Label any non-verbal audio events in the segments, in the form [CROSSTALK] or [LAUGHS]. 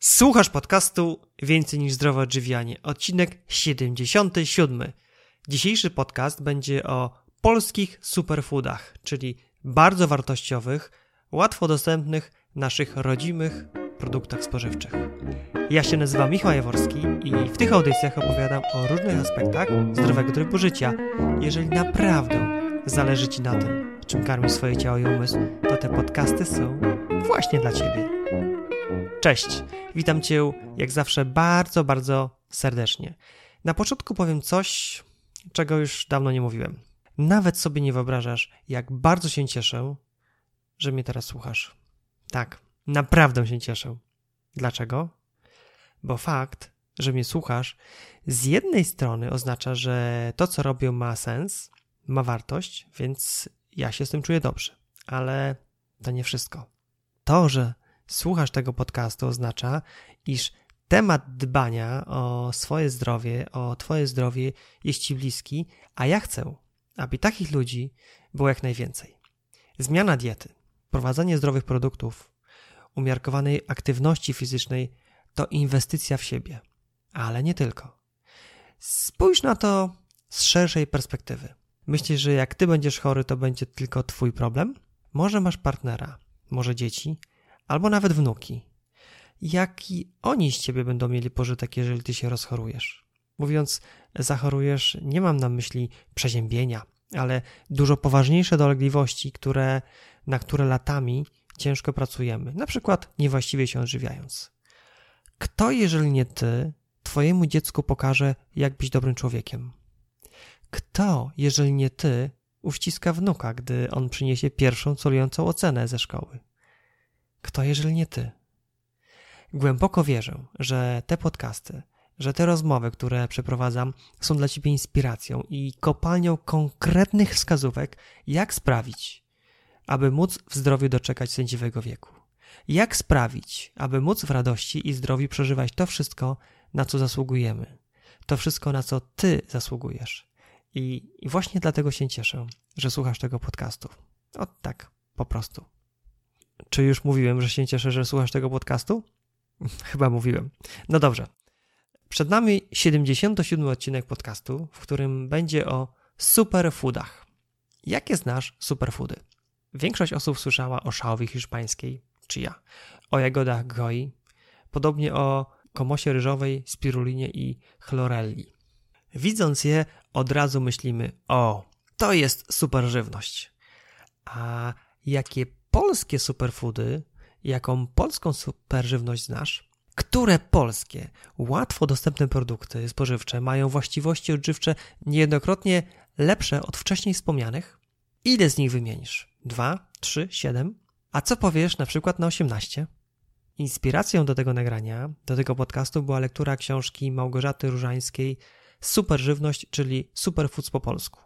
Słuchasz podcastu Więcej niż zdrowe odżywianie, odcinek 77. Dzisiejszy podcast będzie o polskich superfoodach, czyli bardzo wartościowych, łatwo dostępnych naszych rodzimych produktach spożywczych. Ja się nazywam Michał Jaworski i w tych audycjach opowiadam o różnych aspektach zdrowego trybu życia. Jeżeli naprawdę zależy Ci na tym, czym karmisz swoje ciało i umysł, to te podcasty są właśnie dla Ciebie. Cześć, witam Cię jak zawsze bardzo, bardzo serdecznie. Na początku powiem coś, czego już dawno nie mówiłem. Nawet sobie nie wyobrażasz, jak bardzo się cieszę, że mnie teraz słuchasz. Tak, naprawdę się cieszę. Dlaczego? Bo fakt, że mnie słuchasz, z jednej strony oznacza, że to, co robię, ma sens, ma wartość, więc ja się z tym czuję dobrze. Ale to nie wszystko. To, że słuchasz tego podcastu, oznacza, iż temat dbania o swoje zdrowie, o Twoje zdrowie jest Ci bliski, a ja chcę, aby takich ludzi było jak najwięcej. Zmiana diety, prowadzenie zdrowych produktów, umiarkowanej aktywności fizycznej to inwestycja w siebie, ale nie tylko. Spójrz na to z szerszej perspektywy. Myślisz, że jak ty będziesz chory, to będzie tylko twój problem? Może masz partnera, może dzieci, albo nawet wnuki. Jaki oni z ciebie będą mieli pożytek, jeżeli ty się rozchorujesz? Mówiąc zachorujesz, nie mam na myśli przeziębienia, ale dużo poważniejsze dolegliwości, które, na które latami ciężko pracujemy, na przykład niewłaściwie się odżywiając. Kto, jeżeli nie ty, twojemu dziecku pokaże, jak być dobrym człowiekiem? Kto, jeżeli nie ty, uściska wnuka, gdy on przyniesie pierwszą colującą ocenę ze szkoły? Kto, jeżeli nie ty? Głęboko wierzę, że te podcasty, że te rozmowy, które przeprowadzam, są dla ciebie inspiracją i kopalnią konkretnych wskazówek, jak sprawić, aby móc w zdrowiu doczekać sędziwego wieku. Jak sprawić, aby móc w radości i zdrowiu przeżywać to wszystko, na co zasługujemy. To wszystko, na co ty zasługujesz. I, właśnie dlatego się cieszę, że słuchasz tego podcastu. O tak, po prostu. Czy już mówiłem, że się cieszę, że słuchasz tego podcastu? [LAUGHS] Chyba mówiłem. No dobrze. Przed nami 77 odcinek podcastu, w którym będzie o superfoodach. Jakie znasz superfoody? Większość osób słyszała o szałwi hiszpańskiej, czy ja, o jagodach goi, podobnie o komosie ryżowej, spirulinie i chlorelli. Widząc je, od razu myślimy: O, to jest super żywność. A jakie polskie superfoody, jaką polską superżywność znasz? Które polskie, łatwo dostępne produkty spożywcze mają właściwości odżywcze niejednokrotnie lepsze od wcześniej wspomnianych? Ile z nich wymienisz? Dwa, trzy, siedem? A co powiesz na przykład na osiemnaście? Inspiracją do tego nagrania, do tego podcastu była lektura książki Małgorzaty Różańskiej Superżywność, czyli Superfoods po polsku.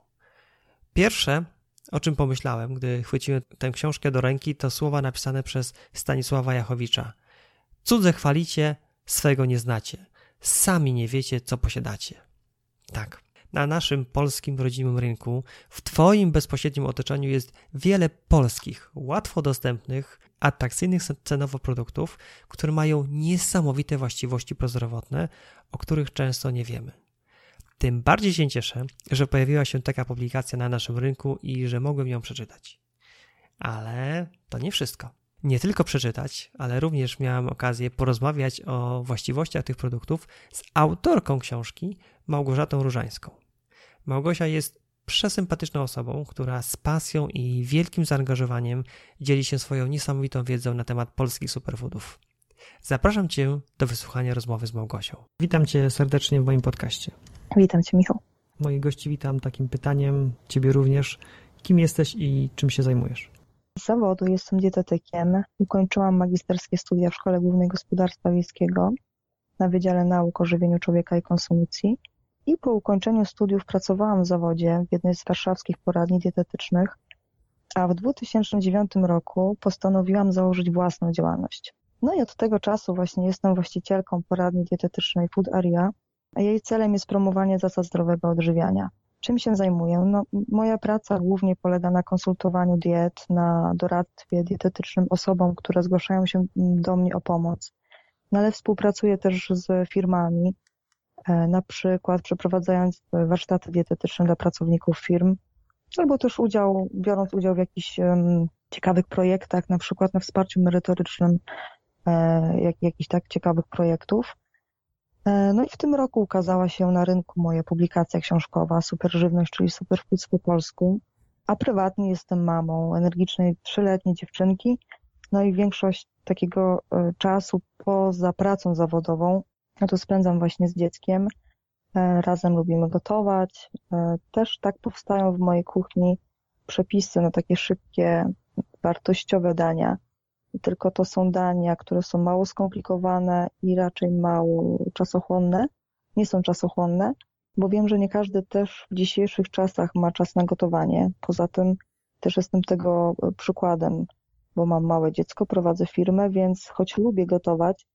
Pierwsze, o czym pomyślałem, gdy chwyciłem tę książkę do ręki, to słowa napisane przez Stanisława Jachowicza. Cudze chwalicie, swego nie znacie. Sami nie wiecie, co posiadacie. Tak, na naszym polskim rodzimym rynku, w Twoim bezpośrednim otoczeniu jest wiele polskich, łatwo dostępnych, atrakcyjnych cenowo produktów, które mają niesamowite właściwości prozdrowotne, o których często nie wiemy. Tym bardziej się cieszę, że pojawiła się taka publikacja na naszym rynku i że mogłem ją przeczytać. Ale to nie wszystko. Nie tylko przeczytać, ale również miałem okazję porozmawiać o właściwościach tych produktów z autorką książki Małgorzatą Różańską. Małgosia jest przesympatyczną osobą, która z pasją i wielkim zaangażowaniem dzieli się swoją niesamowitą wiedzą na temat polskich superfoodów. Zapraszam Cię do wysłuchania rozmowy z Małgosią. Witam Cię serdecznie w moim podcaście. Witam Cię, Michał. Moich gości witam takim pytaniem, Ciebie również. Kim jesteś i czym się zajmujesz? Z zawodu jestem dietetykiem. Ukończyłam magisterskie studia w Szkole Głównej Gospodarstwa Wiejskiego na Wydziale Nauk o Żywieniu Człowieka i Konsumpcji. I po ukończeniu studiów pracowałam w zawodzie w jednej z warszawskich poradni dietetycznych, a w 2009 roku postanowiłam założyć własną działalność. No i od tego czasu właśnie jestem właścicielką poradni dietetycznej Food Area, jej celem jest promowanie zasad zdrowego odżywiania. Czym się zajmuję? No, moja praca głównie polega na konsultowaniu diet, na doradztwie dietetycznym osobom, które zgłaszają się do mnie o pomoc. no ale współpracuję też z firmami, e, na przykład przeprowadzając warsztaty dietetyczne dla pracowników firm, albo też udział, biorąc udział w jakichś ciekawych projektach, na przykład na wsparciu merytorycznym e, jak, jakichś tak ciekawych projektów. E, no i w tym roku ukazała się na rynku moja publikacja książkowa Super Żywność, czyli Superfoods po polsku, a prywatnie jestem mamą energicznej trzyletniej dziewczynki, no i większość takiego e, czasu poza pracą zawodową, no to spędzam właśnie z dzieckiem. E, razem lubimy gotować. Też tak powstają w mojej kuchni przepisy na takie szybkie, wartościowe dania, tylko to są dania, które są mało skomplikowane i raczej mało czasochłonne. Nie są czasochłonne, bo wiem, że nie każdy też w dzisiejszych czasach ma czas na gotowanie. Poza tym też jestem tego przykładem, bo mam małe dziecko, prowadzę firmę, więc choć lubię gotować,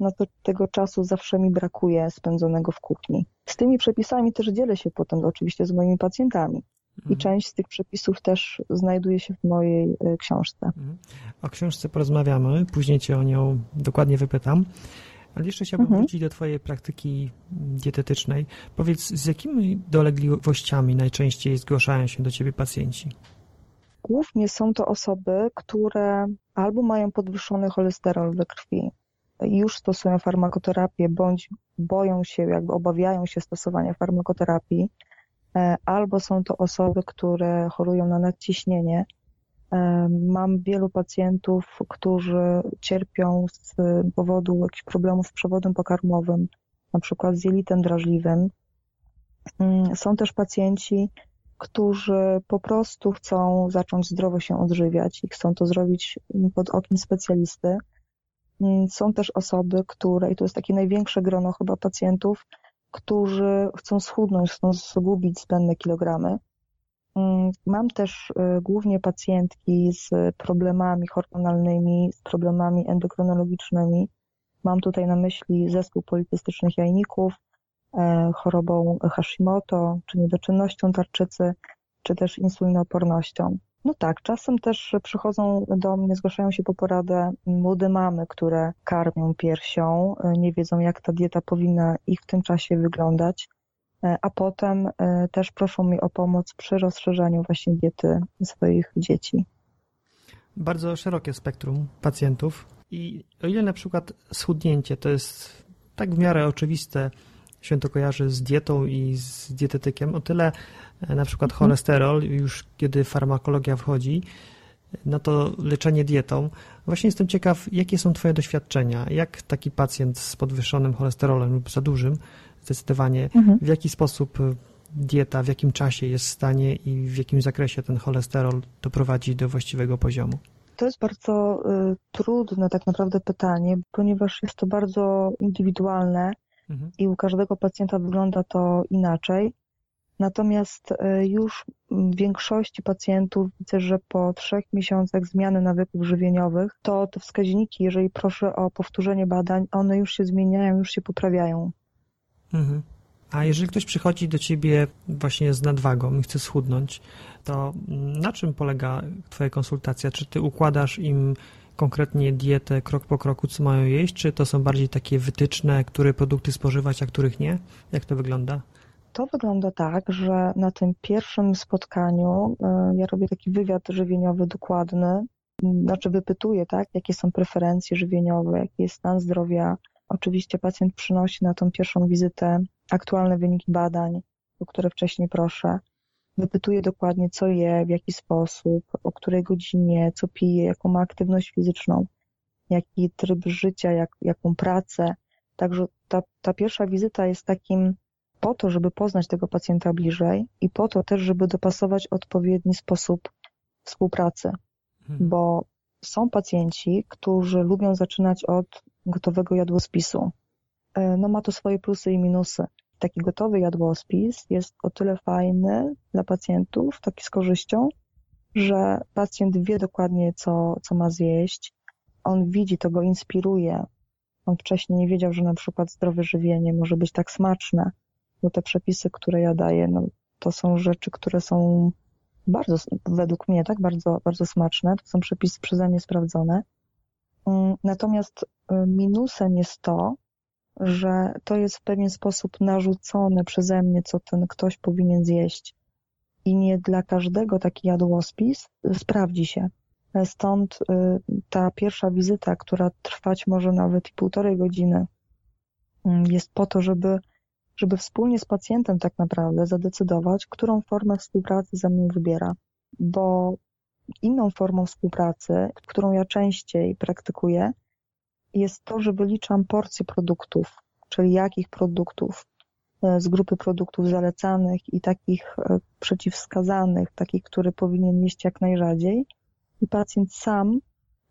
no to tego czasu zawsze mi brakuje spędzonego w kuchni. Z tymi przepisami też dzielę się potem oczywiście z moimi pacjentami. I mhm. część z tych przepisów też znajduje się w mojej e, książce. Mhm. O książce porozmawiamy, później Cię o nią dokładnie wypytam. Ale jeszcze chciałbym mhm. wrócić do Twojej praktyki dietetycznej. Powiedz, z jakimi dolegliwościami najczęściej zgłaszają się do Ciebie pacjenci? Głównie są to osoby, które albo mają podwyższony cholesterol we krwi, już stosują farmakoterapię, bądź boją się, jakby obawiają się stosowania farmakoterapii, albo są to osoby, które chorują na nadciśnienie. E, mam wielu pacjentów, którzy cierpią z powodu jakichś problemów z przewodem pokarmowym, na przykład z jelitem drażliwym. Mm, są też pacjenci, którzy po prostu chcą zacząć zdrowo się odżywiać i chcą to zrobić pod okiem specjalisty. Mm, są też osoby, które, i to jest takie największe grono chyba pacjentów, którzy chcą schudnąć, chcą zgubić zbędne kilogramy. Mm, mam też y, głównie pacjentki z problemami hormonalnymi, z problemami endokrynologicznymi. Mam tutaj na myśli zespół policystycznych jajników, e, chorobą Hashimoto, czy niedoczynnością tarczycy, czy też insulinoopornością. No tak, czasem też przychodzą do mnie, zgłaszają się po poradę młode mamy, które karmią piersią, nie wiedzą jak ta dieta powinna ich w tym czasie wyglądać, a potem e, też proszą mnie o pomoc przy rozszerzaniu właśnie diety swoich dzieci. Bardzo szerokie spektrum pacjentów i o ile na przykład schudnięcie to jest tak w miarę oczywiste, się to kojarzy z dietą i z dietetykiem, o tyle e, na przykład mhm. cholesterol, już kiedy farmakologia wchodzi, no to leczenie dietą. Właśnie jestem ciekaw, jakie są Twoje doświadczenia? Jak taki pacjent z podwyższonym cholesterolem lub za dużym, zdecydowanie, mhm. w jaki sposób dieta, w jakim czasie jest w stanie i w jakim zakresie ten cholesterol doprowadzi do właściwego poziomu? To jest bardzo y, trudne tak naprawdę pytanie, ponieważ jest to bardzo indywidualne Mhm. i u każdego pacjenta wygląda to inaczej. Natomiast e, już w większości pacjentów widzę, że po trzech miesiącach zmiany nawyków żywieniowych, to te wskaźniki, jeżeli proszę o powtórzenie badań, one już się zmieniają, już się poprawiają. Mhm. A jeżeli ktoś przychodzi do ciebie właśnie z nadwagą i chce schudnąć, to na czym polega Twoja konsultacja? Czy Ty układasz im konkretnie dietę krok po kroku, co mają jeść, czy to są bardziej takie wytyczne, które produkty spożywać, a których nie? Jak to wygląda? To wygląda tak, że na tym pierwszym spotkaniu e, ja robię taki wywiad żywieniowy dokładny, znaczy wypytuję, tak, jakie są preferencje żywieniowe, jaki jest stan zdrowia. Oczywiście pacjent przynosi na tą pierwszą wizytę aktualne wyniki badań, o które wcześniej proszę. Wypytuje dokładnie, co je, w jaki sposób, o której godzinie, co pije, jaką ma aktywność fizyczną, jaki tryb życia, jak, jaką pracę. Także ta, ta pierwsza wizyta jest takim po to, żeby poznać tego pacjenta bliżej i po to też, żeby dopasować odpowiedni sposób współpracy. Hmm. Bo są pacjenci, którzy lubią zaczynać od gotowego jadłospisu. E, no ma to swoje plusy i minusy taki gotowy jadłospis jest o tyle fajny dla pacjentów, taki z korzyścią, że pacjent wie dokładnie, co, co ma zjeść. On widzi, to go inspiruje. On wcześniej nie wiedział, że na przykład zdrowe żywienie może być tak smaczne, bo te przepisy, które ja daję, no, to są rzeczy, które są bardzo, według mnie, tak, bardzo, bardzo smaczne. To są przepisy przeze mnie sprawdzone. Mm, natomiast minusem jest to, że to jest w pewien sposób narzucone przeze mnie, co ten ktoś powinien zjeść. I nie dla każdego taki jadłospis sprawdzi się. Stąd y, ta pierwsza wizyta, która trwać może nawet i półtorej godziny, mm, jest po to, żeby, żeby wspólnie z pacjentem tak naprawdę zadecydować, którą formę współpracy ze mną wybiera. Bo inną formą współpracy, którą ja częściej praktykuję, jest to, że wyliczam porcje produktów, czyli jakich produktów e, z grupy produktów zalecanych i takich e, przeciwwskazanych, takich, które powinien jeść jak najrzadziej. I pacjent sam,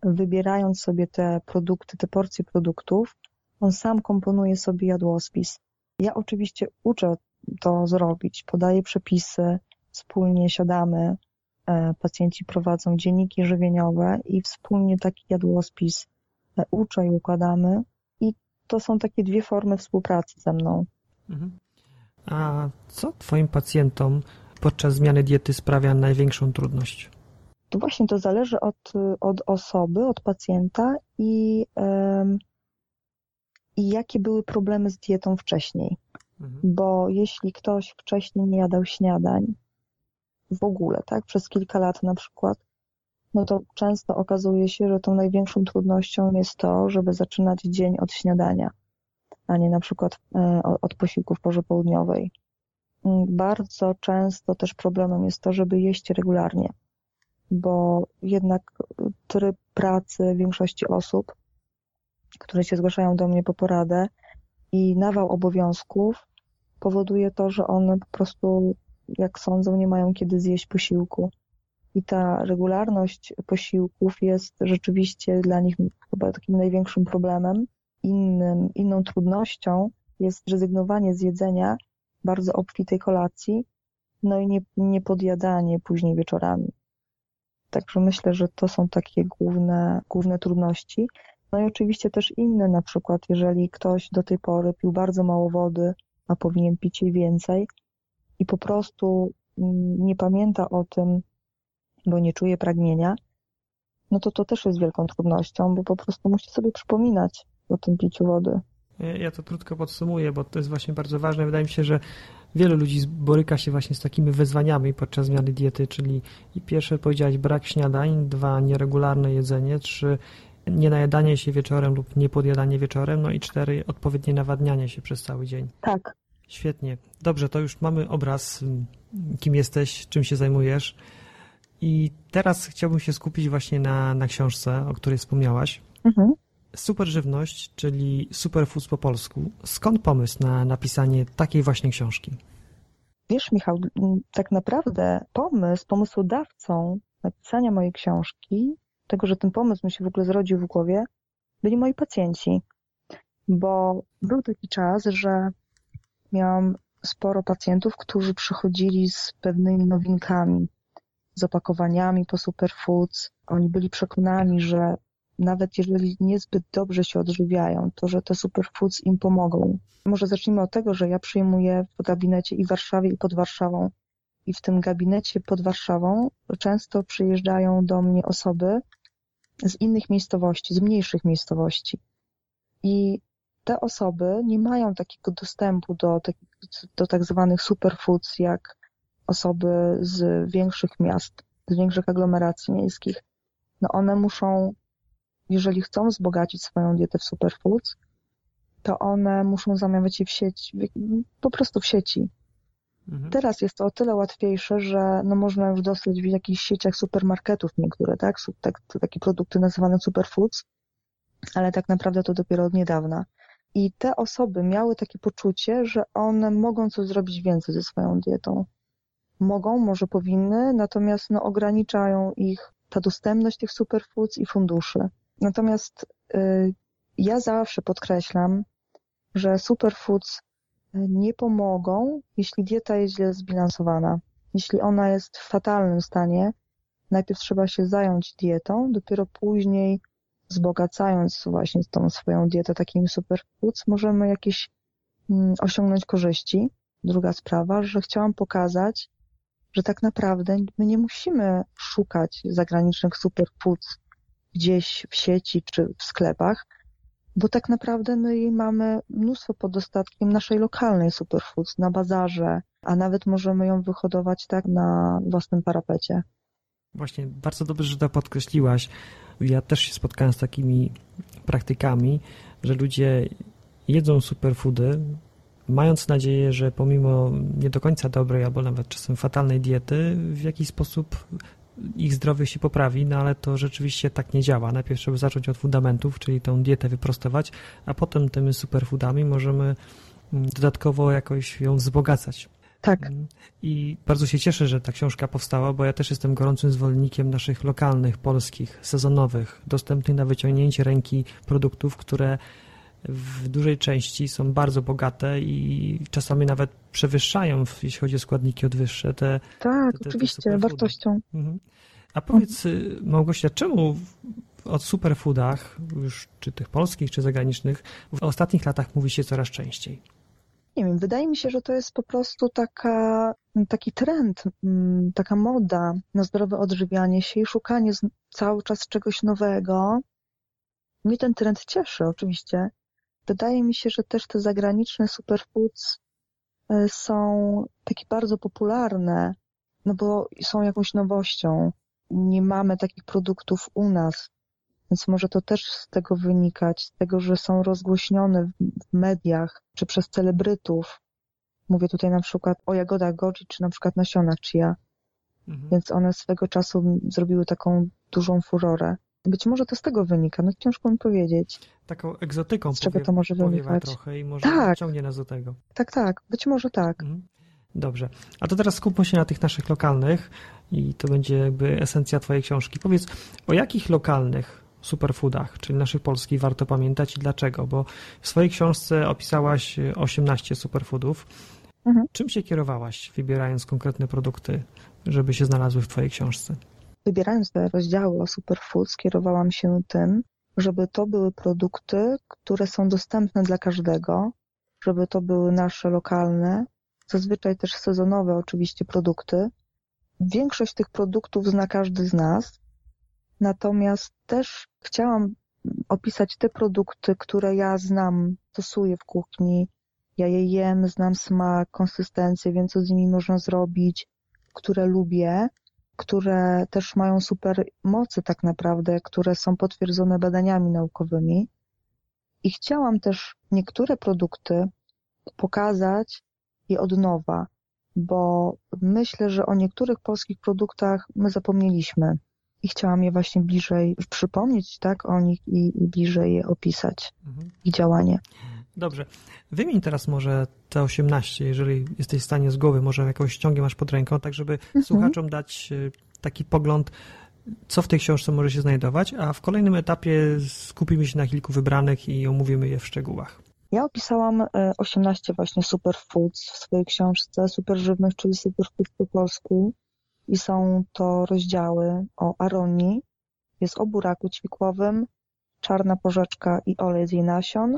wybierając sobie te produkty, te porcje produktów, on sam komponuje sobie jadłospis. Ja oczywiście uczę to zrobić, podaję przepisy, wspólnie siadamy, e, pacjenci prowadzą dzienniki żywieniowe i wspólnie taki jadłospis uczę i układamy. I to są takie dwie formy współpracy ze mną. Mhm. A co Twoim pacjentom podczas zmiany diety sprawia największą trudność? To właśnie to zależy od, od osoby, od pacjenta i, i jakie były problemy z dietą wcześniej. Mhm. Bo jeśli ktoś wcześniej nie jadał śniadań, w ogóle, tak, przez kilka lat na przykład, no to często okazuje się, że tą największą trudnością jest to, żeby zaczynać dzień od śniadania, a nie na przykład e, od posiłków porze południowej. Mm, bardzo często też problemem jest to, żeby jeść regularnie, bo jednak tryb pracy większości osób, które się zgłaszają do mnie po poradę i nawał obowiązków powoduje to, że one po prostu, jak sądzą, nie mają kiedy zjeść posiłku i ta regularność posiłków jest rzeczywiście dla nich chyba takim największym problemem. Innym, inną trudnością jest rezygnowanie z jedzenia bardzo obfitej kolacji, no i nie, nie podjadanie później wieczorami. Także myślę, że to są takie główne, główne trudności. No i oczywiście też inne, na przykład jeżeli ktoś do tej pory pił bardzo mało wody, a powinien pić jej więcej i po prostu mm, nie pamięta o tym, bo nie czuje pragnienia, no to to też jest wielką trudnością, bo po prostu musi sobie przypominać o tym piciu wody. Ja to krótko podsumuję, bo to jest właśnie bardzo ważne. Wydaje mi się, że wielu ludzi boryka się właśnie z takimi wyzwaniami podczas zmiany diety, czyli pierwsze powiedziałeś brak śniadań, dwa nieregularne jedzenie, trzy nienajadanie się wieczorem lub niepodjadanie wieczorem, no i cztery odpowiednie nawadnianie się przez cały dzień. Tak. Świetnie. Dobrze, to już mamy obraz, kim jesteś, czym się zajmujesz. I teraz chciałbym się skupić właśnie na, na książce, o której wspomniałaś. Mhm. Superżywność, czyli superfoods po polsku. Skąd pomysł na napisanie takiej właśnie książki? Wiesz, Michał, tak naprawdę pomysł, pomysłodawcą napisania mojej książki, tego, że ten pomysł mi się w ogóle zrodził w głowie, byli moi pacjenci. Bo był taki czas, że miałam sporo pacjentów, którzy przychodzili z pewnymi nowinkami, z opakowaniami po superfoods. Oni byli przekonani, że nawet jeżeli niezbyt dobrze się odżywiają, to że te superfoods im pomogą. Może zacznijmy od tego, że ja przyjmuję w gabinecie i w Warszawie, i pod Warszawą. I w tym gabinecie pod Warszawą często przyjeżdżają do mnie osoby z innych miejscowości, z mniejszych miejscowości. I te osoby nie mają takiego dostępu do, do tak zwanych superfoods, jak osoby z większych miast, z większych aglomeracji miejskich, no one muszą, jeżeli chcą wzbogacić swoją dietę w superfoods, to one muszą zamawiać je w sieci, po prostu w sieci. Mhm. Teraz jest to o tyle łatwiejsze, że no można już dostać w jakichś sieciach supermarketów niektóre, tak? tak takie produkty nazywane superfoods, ale tak naprawdę to dopiero od niedawna. I te osoby miały takie poczucie, że one mogą coś zrobić więcej ze swoją dietą mogą, może powinny, natomiast no, ograniczają ich ta dostępność tych superfoods i funduszy. Natomiast y, ja zawsze podkreślam, że superfoods y, nie pomogą, jeśli dieta jest źle zbilansowana. Jeśli ona jest w fatalnym stanie, najpierw trzeba się zająć dietą, dopiero później wzbogacając właśnie tą swoją dietę takimi superfoods, możemy jakieś mm, osiągnąć korzyści. Druga sprawa, że chciałam pokazać, że tak naprawdę my nie musimy szukać zagranicznych superfoods gdzieś w sieci czy w sklepach, bo tak naprawdę my mamy mnóstwo pod dostatkiem naszej lokalnej superfoods na bazarze, a nawet możemy ją wyhodować tak na własnym parapecie. Właśnie, bardzo dobrze, że to podkreśliłaś. Ja też się spotkałem z takimi praktykami, że ludzie jedzą superfoody, mając nadzieję, że pomimo nie do końca dobrej albo nawet czasem fatalnej diety, w jakiś sposób ich zdrowie się poprawi, no ale to rzeczywiście tak nie działa. Najpierw trzeba zacząć od fundamentów, czyli tą dietę wyprostować, a potem tymi superfoodami możemy mm, dodatkowo jakoś ją wzbogacać. Tak. Mm, I bardzo się cieszę, że ta książka powstała, bo ja też jestem gorącym zwolennikiem naszych lokalnych, polskich, sezonowych, dostępnych na wyciągnięcie ręki produktów, które w dużej części są bardzo bogate i czasami nawet przewyższają, jeśli chodzi o składniki odwyższe, te. Tak, te, oczywiście, te wartością. Mhm. A powiedz, y, Małgosia, czemu o superfoodach, już czy tych polskich, czy zagranicznych, w ostatnich latach mówi się coraz częściej? Nie wiem, wydaje mi się, że to jest po prostu taka, taki trend, mm, taka moda na zdrowe odżywianie się i szukanie cały czas czegoś nowego. Mnie ten trend cieszy oczywiście. Wydaje mi się, że też te zagraniczne superfoods e, są takie bardzo popularne, no bo są jakąś nowością. Nie mamy takich produktów u nas, więc może to też z tego wynikać, z tego, że są rozgłośnione w mediach czy przez celebrytów. Mówię tutaj na przykład o jagodach goji czy na przykład nasionach chia. Mhm. Więc one swego czasu zrobiły taką dużą furorę. Być może to z tego wynika, no ciężko mi powiedzieć. Taką egzotyką z czego to może wynikać. trochę i może tak. ciągnie nas do tego. Tak, tak, być może tak. Mhm. Dobrze. A to teraz skupmy się na tych naszych lokalnych i to będzie jakby esencja twojej książki. Powiedz, o jakich lokalnych superfoodach, czyli naszych polskich, warto pamiętać i dlaczego? Bo w swojej książce opisałaś 18 superfoodów. Mhm. Czym się kierowałaś, wybierając konkretne produkty, żeby się znalazły w twojej książce? Wybierając te rozdziały o superfood, skierowałam się tym, żeby to były produkty, które są dostępne dla każdego, żeby to były nasze lokalne, zazwyczaj też sezonowe oczywiście produkty. Większość tych produktów zna każdy z nas, natomiast też chciałam opisać te produkty, które ja znam, stosuję w kuchni, ja je jem, znam smak, konsystencję, wiem co z nimi można zrobić, które lubię, które też mają super mocy tak naprawdę, które są potwierdzone badaniami naukowymi. I chciałam też niektóre produkty pokazać je od nowa, bo myślę, że o niektórych polskich produktach my zapomnieliśmy i chciałam je właśnie bliżej przypomnieć tak, o nich i, i bliżej je opisać, mhm. ich działanie. Dobrze. Wymień teraz może te 18, jeżeli jesteś w stanie z głowy, może jakąś ściągę masz pod ręką, tak żeby mhm. słuchaczom dać e, taki pogląd, co w tej książce może się znajdować, a w kolejnym etapie skupimy się na kilku wybranych i omówimy je w szczegółach. Ja opisałam 18 e, właśnie superfoods w swojej książce, superżywność, czyli superfood po polsku i są to rozdziały o aronii, jest o buraku ćwikłowym, czarna porzeczka i olej z jej nasion,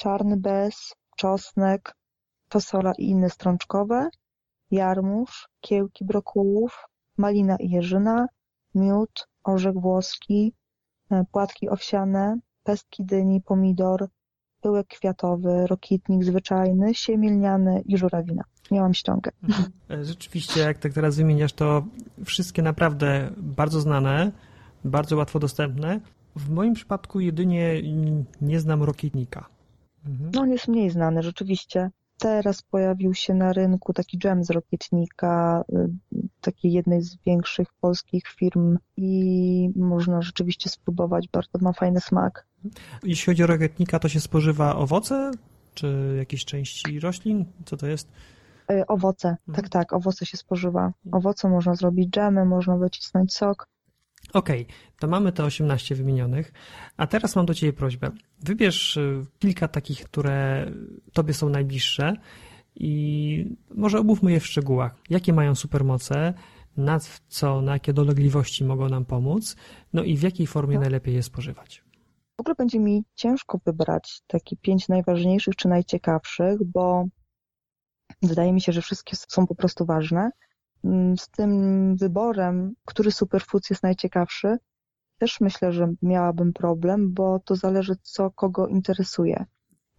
czarny bez, czosnek, fasola i inne strączkowe, jarmuż, kiełki brokułów, malina i jeżyna, miód, orzech włoski, e, płatki owsiane, pestki dyni, pomidor, pyłek kwiatowy, rokitnik zwyczajny, siemielniany i żurawina. Miałam ściągę. Mhm. E, rzeczywiście, jak tak teraz wymieniasz, to wszystkie naprawdę bardzo znane, bardzo łatwo dostępne. W moim przypadku jedynie nie znam rokitnika. Mhm. No on jest mniej znany, rzeczywiście. Teraz pojawił się na rynku taki dżem z rokietnika, y, takiej jednej z większych polskich firm i można rzeczywiście spróbować, bardzo ma fajny smak. Jeśli chodzi o rokietnika, to się spożywa owoce, czy jakieś części roślin? Co to jest? Y, owoce, mhm. tak, tak, owoce się spożywa. Owoce można zrobić dżemy, można wycisnąć sok. Okej, okay, to mamy te 18 wymienionych, a teraz mam do Ciebie prośbę. Wybierz y, kilka takich, które Tobie są najbliższe i może omówmy je w szczegółach. Jakie mają supermoce, na co, na jakie dolegliwości mogą nam pomóc, no i w jakiej formie no. najlepiej je spożywać. W ogóle będzie mi ciężko wybrać takie pięć najważniejszych czy najciekawszych, bo wydaje mi się, że wszystkie są po prostu ważne. Mm, z tym wyborem, który superfood jest najciekawszy, też myślę, że miałabym problem, bo to zależy, co kogo interesuje.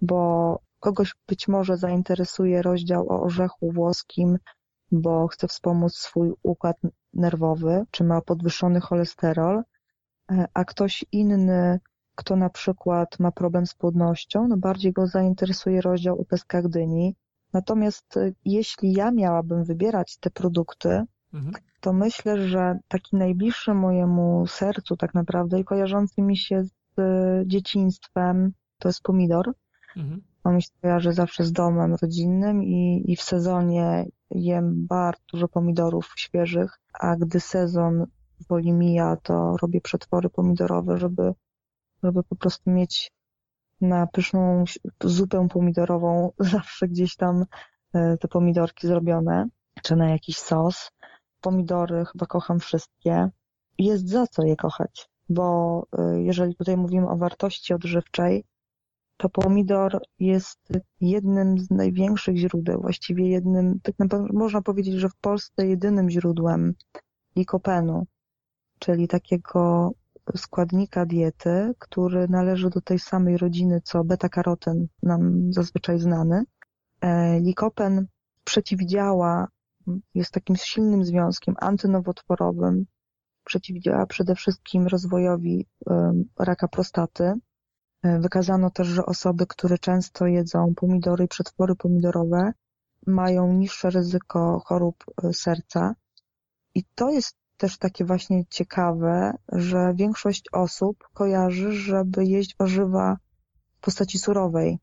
Bo kogoś być może zainteresuje rozdział o orzechu włoskim, bo chce wspomóc swój układ nerwowy, czy ma podwyższony cholesterol, e, a ktoś inny, kto na przykład ma problem z płodnością, no bardziej go zainteresuje rozdział o peskach dyni. Natomiast e, jeśli ja miałabym wybierać te produkty, mhm. to myślę, że taki najbliższy mojemu sercu tak naprawdę i kojarzący mi się z e, dzieciństwem to jest pomidor. Mhm. On mi się kojarzy zawsze z domem rodzinnym i, i w sezonie jem bardzo dużo pomidorów świeżych, a gdy sezon woli mija, to robię przetwory pomidorowe, żeby, żeby po prostu mieć na pyszną zupę pomidorową [LAUGHS] zawsze gdzieś tam e, te pomidorki zrobione, czy na jakiś sos. Pomidory chyba kocham wszystkie. Jest za co je kochać, bo e, jeżeli tutaj mówimy o wartości odżywczej, to pomidor jest jednym z największych źródeł, właściwie jednym, tak naprawdę można powiedzieć, że w Polsce jedynym źródłem likopenu, czyli takiego składnika diety, który należy do tej samej rodziny co beta-karoten, nam zazwyczaj znany. E, likopen przeciwdziała, jest takim silnym związkiem antynowotworowym, przeciwdziała przede wszystkim rozwojowi raka prostaty, E, wykazano też, że osoby, które często jedzą pomidory i przetwory pomidorowe, mają niższe ryzyko chorób e, serca. I to jest też takie właśnie ciekawe, że większość osób kojarzy, żeby jeść warzywa w postaci surowej,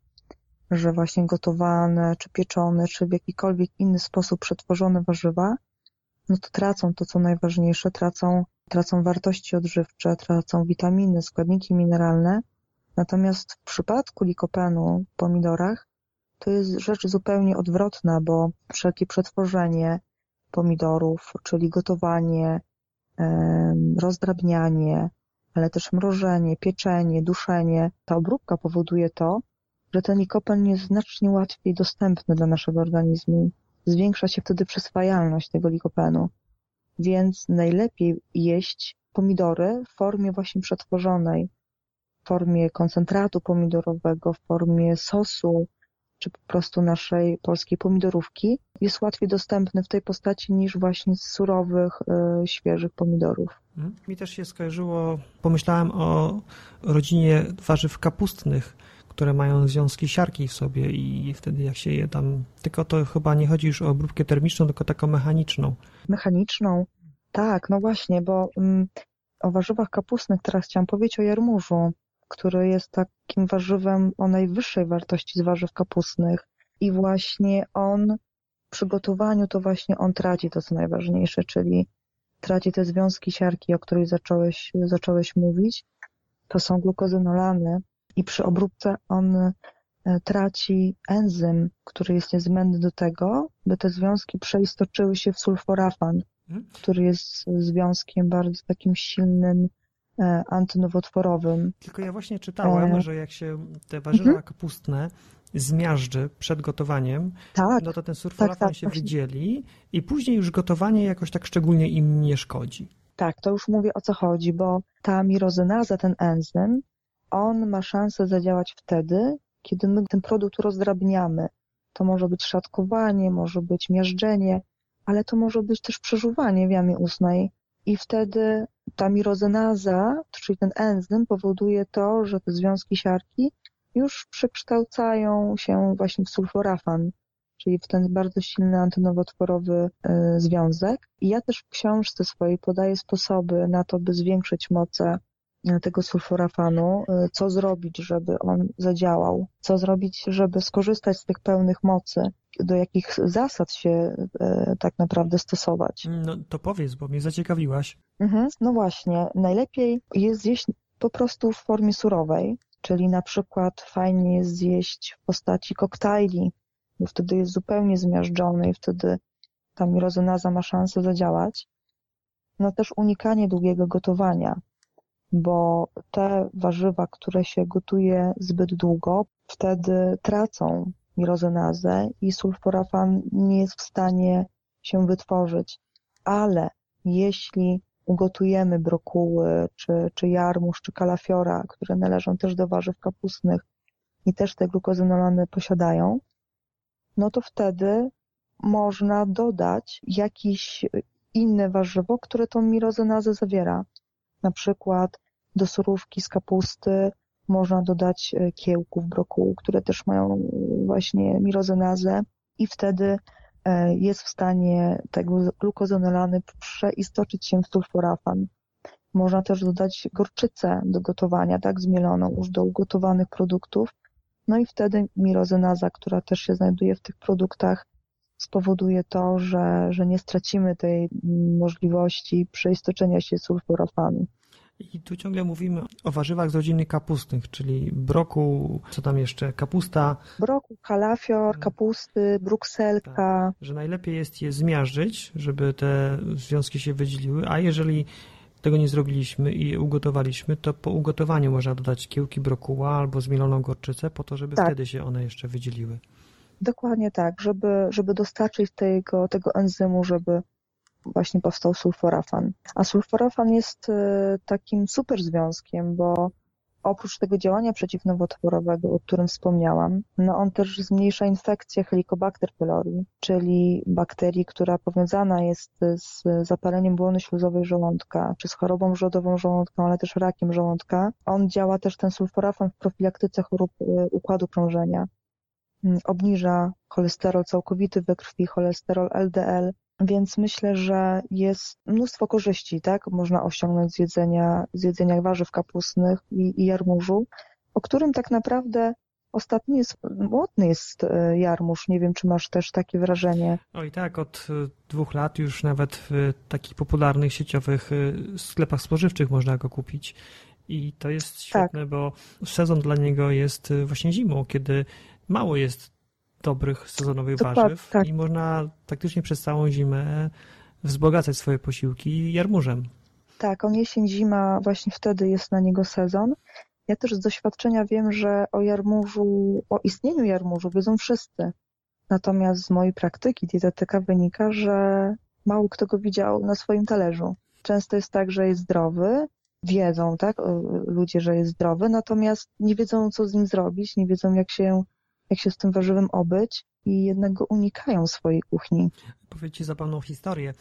że właśnie gotowane, czy pieczone, czy w jakikolwiek inny sposób przetworzone warzywa, no to tracą to, co najważniejsze, tracą, tracą wartości odżywcze, tracą witaminy, składniki mineralne, Natomiast w przypadku likopenu w pomidorach to jest rzecz zupełnie odwrotna, bo wszelkie przetworzenie pomidorów, czyli gotowanie, rozdrabnianie, ale też mrożenie, pieczenie, duszenie, ta obróbka powoduje to, że ten likopen jest znacznie łatwiej dostępny dla naszego organizmu. Zwiększa się wtedy przyswajalność tego likopenu. Więc najlepiej jeść pomidory w formie właśnie przetworzonej, formie koncentratu pomidorowego, w formie sosu, czy po prostu naszej polskiej pomidorówki, jest łatwiej dostępny w tej postaci niż właśnie z surowych, y, świeżych pomidorów. Mhm. Mi też się skojarzyło, pomyślałem o rodzinie warzyw kapustnych, które mają związki siarki w sobie i wtedy jak się je tam, tylko to chyba nie chodzi już o obróbkę termiczną, tylko taką mechaniczną. Mechaniczną? Tak, no właśnie, bo mm, o warzywach kapustnych teraz chciałam powiedzieć o jarmużu który jest takim warzywem o najwyższej wartości z warzyw kapustnych. I właśnie on w przygotowaniu to właśnie on traci to, co najważniejsze, czyli traci te związki siarki, o której zacząłeś, zacząłeś mówić. To są glukozynolany i przy obróbce on e, traci enzym, który jest niezbędny do tego, by te związki przeistoczyły się w sulforafan, mhm. który jest związkiem bardzo takim silnym antynowotworowym. Tylko ja właśnie czytałem, e... że jak się te warzywa mhm. kapustne zmiażdży przed gotowaniem, tak, no to ten surflafan tak, tak, się właśnie. wydzieli i później już gotowanie jakoś tak szczególnie im nie szkodzi. Tak, to już mówię o co chodzi, bo ta mirozynaza, ten enzym, on ma szansę zadziałać wtedy, kiedy my ten produkt rozdrabniamy. To może być szatkowanie, może być miażdżenie, ale to może być też przeżuwanie w jamie ustnej i wtedy ta mirozynaza, czyli ten enzym powoduje to, że te związki siarki już przekształcają się właśnie w sulforafan, czyli w ten bardzo silny antynowotworowy e, związek. I ja też w książce swojej podaję sposoby na to, by zwiększyć moce tego sulforafanu, e, co zrobić, żeby on zadziałał, co zrobić, żeby skorzystać z tych pełnych mocy, do jakich zasad się tak naprawdę stosować. No to powiedz, bo mnie zaciekawiłaś. Mhm, no właśnie, najlepiej jest zjeść po prostu w formie surowej, czyli na przykład fajnie jest zjeść w postaci koktajli, bo wtedy jest zupełnie zmiażdżony i wtedy ta mirozynaza ma szansę zadziałać. No też unikanie długiego gotowania, bo te warzywa, które się gotuje zbyt długo, wtedy tracą mirozynazę i sulforafan nie jest w stanie się wytworzyć. Ale jeśli ugotujemy brokuły, czy, czy jarmuż, czy kalafiora, które należą też do warzyw kapustnych i też te glukozynolany posiadają, no to wtedy można dodać jakieś inne warzywo, które tą mirozynazę zawiera. Na przykład do surówki z kapusty można dodać e, kiełków brokułu, które też mają właśnie mirozynazę i wtedy e, jest w stanie tego glukozonolany przeistoczyć się w sulforafan. Można też dodać gorczycę do gotowania, tak, zmieloną już do ugotowanych produktów. No i wtedy mirozynaza, która też się znajduje w tych produktach, spowoduje to, że, że nie stracimy tej możliwości przeistoczenia się sulforafanu. I tu ciągle mówimy o warzywach z rodziny kapustnych, czyli broku, co tam jeszcze, kapusta. Broku, kalafior, mm. kapusty, brukselka. Tak, że najlepiej jest je zmiażdżyć, żeby te związki się wydzieliły, a jeżeli tego nie zrobiliśmy i ugotowaliśmy, to po ugotowaniu można dodać kiełki brokuła albo zmieloną gorczycę po to, żeby tak. wtedy się one jeszcze wydzieliły. Dokładnie tak, żeby, żeby dostarczyć tego, tego enzymu, żeby właśnie powstał sulforafan. A sulforafan jest e, takim super związkiem, bo oprócz tego działania przeciwnowotworowego, o którym wspomniałam, no on też zmniejsza infekcję Helicobacter pylori, czyli bakterii, która powiązana jest z zapaleniem błony śluzowej żołądka, czy z chorobą rzodową żołądka, ale też rakiem żołądka. On działa też ten sulforafan w profilaktyce chorób e, układu krążenia. Mm, obniża cholesterol całkowity we krwi, cholesterol LDL, więc myślę, że jest mnóstwo korzyści, tak? Można osiągnąć z jedzenia, z jedzenia warzyw kapustnych i, i jarmużu, o którym tak naprawdę ostatnio jest, młodny jest e, jarmuż. Nie wiem, czy masz też takie wrażenie. Oj tak, od e, dwóch lat już nawet w takich popularnych sieciowych e, sklepach spożywczych można go kupić. I to jest świetne, tak. bo sezon dla niego jest właśnie zimą, kiedy mało jest dobrych sezonowych warzyw tak. i można praktycznie przez całą zimę wzbogacać swoje posiłki jarmużem. Tak, on jesień, zima, właśnie wtedy jest na niego sezon. Ja też z doświadczenia wiem, że o jarmużu, o istnieniu jarmużu wiedzą wszyscy. Natomiast z mojej praktyki dietetyka wynika, że mało kto go widział na swoim talerzu. Często jest tak, że jest zdrowy, wiedzą, tak, ludzie, że jest zdrowy, natomiast nie wiedzą, co z nim zrobić, nie wiedzą, jak się jak się z tym warzywem obyć i jednak go unikają w swojej kuchni. Powiedz Ci zabawną historię.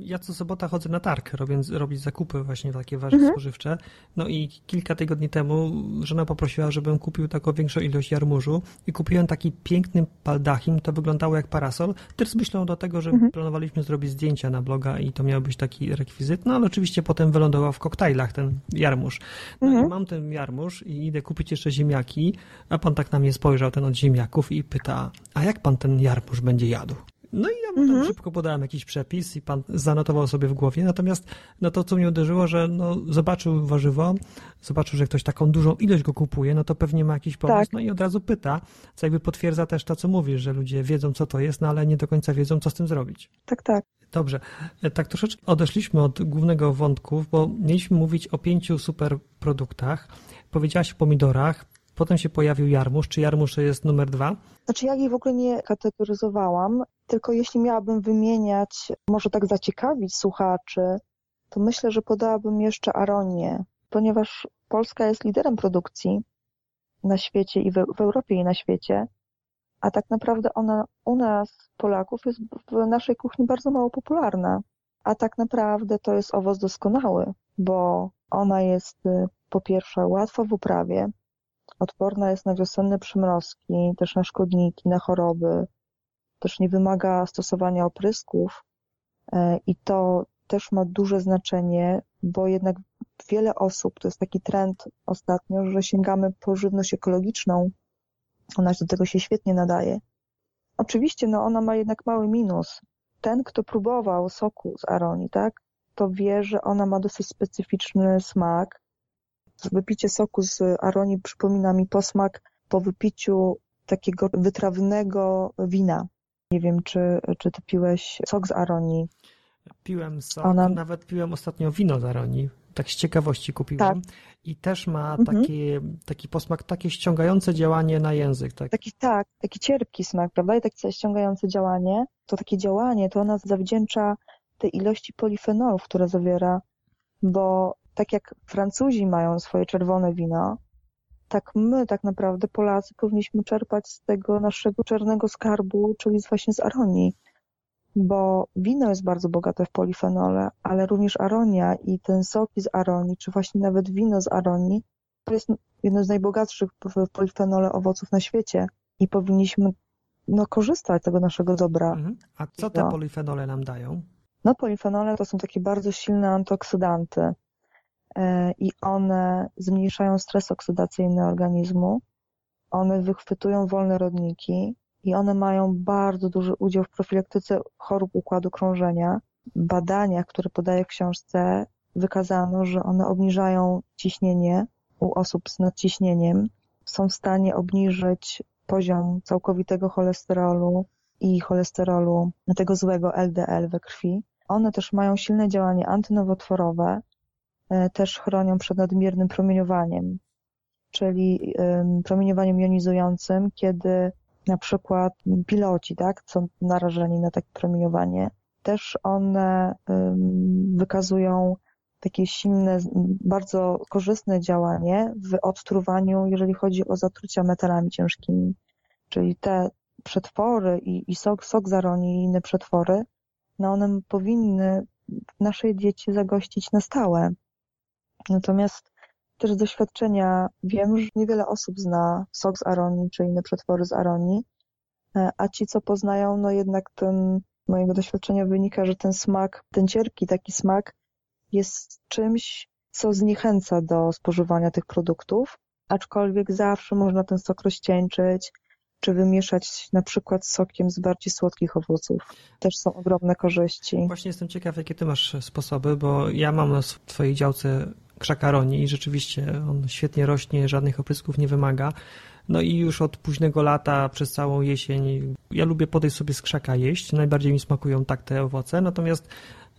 Ja co sobota chodzę na targ, robiąc, robić zakupy właśnie takie warzyw mhm. spożywcze. No i kilka tygodni temu żona poprosiła, żebym kupił taką większą ilość jarmużu i kupiłem taki piękny paldachim, to wyglądało jak parasol. Też z myślą do tego, że mhm. planowaliśmy zrobić zdjęcia na bloga i to miał być taki rekwizyt, no ale oczywiście potem wylądował w koktajlach ten jarmuż. No mhm. i mam ten jarmuż i idę kupić jeszcze ziemniaki, a pan tak na mnie spojrzał, ten od ziemniaków i pyta, a jak pan ten jarmuż będzie jadł? No i ja mu mhm. szybko podałem jakiś przepis i pan zanotował sobie w głowie. Natomiast no to, co mnie uderzyło, że no, zobaczył warzywo, zobaczył, że ktoś taką dużą ilość go kupuje, no to pewnie ma jakiś pomysł. Tak. No i od razu pyta, co jakby potwierdza też to, co mówisz, że ludzie wiedzą, co to jest, no ale nie do końca wiedzą, co z tym zrobić. Tak, tak. Dobrze. E, tak troszeczkę odeszliśmy od głównego wątku, bo mieliśmy mówić o pięciu super produktach. Powiedziałaś o pomidorach, Potem się pojawił jarmuż. Czy jarmuż jest numer dwa? Znaczy ja jej w ogóle nie kategoryzowałam, tylko jeśli miałabym wymieniać, może tak zaciekawić słuchaczy, to myślę, że podałabym jeszcze aronię, ponieważ Polska jest liderem produkcji na świecie i w, w Europie i na świecie, a tak naprawdę ona u nas, Polaków, jest w naszej kuchni bardzo mało popularna. A tak naprawdę to jest owoc doskonały, bo ona jest y, po pierwsze łatwa w uprawie, Odporna jest na wiosenne przymrozki, też na szkodniki, na choroby. Też nie wymaga stosowania oprysków e, i to też ma duże znaczenie, bo jednak wiele osób, to jest taki trend ostatnio, że sięgamy po żywność ekologiczną. Ona do tego się świetnie nadaje. Oczywiście, no ona ma jednak mały minus. Ten, kto próbował soku z aronii, tak, to wie, że ona ma dosyć specyficzny smak Wypicie soku z aronii przypomina mi posmak po wypiciu takiego wytrawnego wina. Nie wiem, czy, czy ty piłeś sok z aronii. Piłem sok, Ona... nawet piłem ostatnio wino z aronii. Tak z ciekawości kupiłem. Tak. I też ma mhm. taki, taki posmak, takie ściągające działanie na język. Tak? Taki, tak, taki cierpki smak, prawda? I takie ściągające działanie. To takie działanie, to ona zawdzięcza tej ilości polifenolów, które zawiera bo tak jak Francuzi mają swoje czerwone wino, tak my tak naprawdę Polacy powinniśmy czerpać z tego naszego czarnego skarbu, czyli właśnie z aronii, bo wino jest bardzo bogate w polifenole, ale również aronia i ten soki z aronii, czy właśnie nawet wino z aronii, to jest jedno z najbogatszych w polifenole owoców na świecie i powinniśmy no, korzystać z tego naszego dobra. Mhm. A co te polifenole nam dają? No, polifenole to są takie bardzo silne antyoksydanty i one zmniejszają stres oksydacyjny organizmu, one wychwytują wolne rodniki i one mają bardzo duży udział w profilaktyce chorób układu krążenia. W badaniach, które podaję w książce, wykazano, że one obniżają ciśnienie u osób z nadciśnieniem, są w stanie obniżyć poziom całkowitego cholesterolu i cholesterolu tego złego LDL we krwi. One też mają silne działanie antynowotworowe, e, też chronią przed nadmiernym promieniowaniem, czyli promieniowaniem jonizującym, kiedy na przykład piloci, tak, są narażeni na takie promieniowanie, też one wykazują takie silne, bardzo korzystne działanie w odtruwaniu, jeżeli chodzi o zatrucia metalami ciężkimi. Czyli te przetwory i, i sok, sok zaroni i inne przetwory, no one powinny w naszej diecie zagościć na stałe. Natomiast też z doświadczenia wiem, że niewiele osób zna sok z aronii czy inne przetwory z aronii, e, a ci, co poznają, no jednak ten, mojego doświadczenia wynika, że ten smak, ten cierpki taki smak jest czymś, co zniechęca do spożywania tych produktów, aczkolwiek zawsze można ten sok rozcieńczyć, czy wymieszać na przykład sokiem z bardziej słodkich owoców. Też są ogromne korzyści. Właśnie jestem ciekaw, jakie ty masz sposoby, bo ja mam na twojej działce krzakaroni i rzeczywiście on świetnie rośnie, żadnych oprysków nie wymaga. No i już od późnego lata przez całą jesień ja lubię podejść sobie z krzaka jeść. Najbardziej mi smakują tak te owoce, natomiast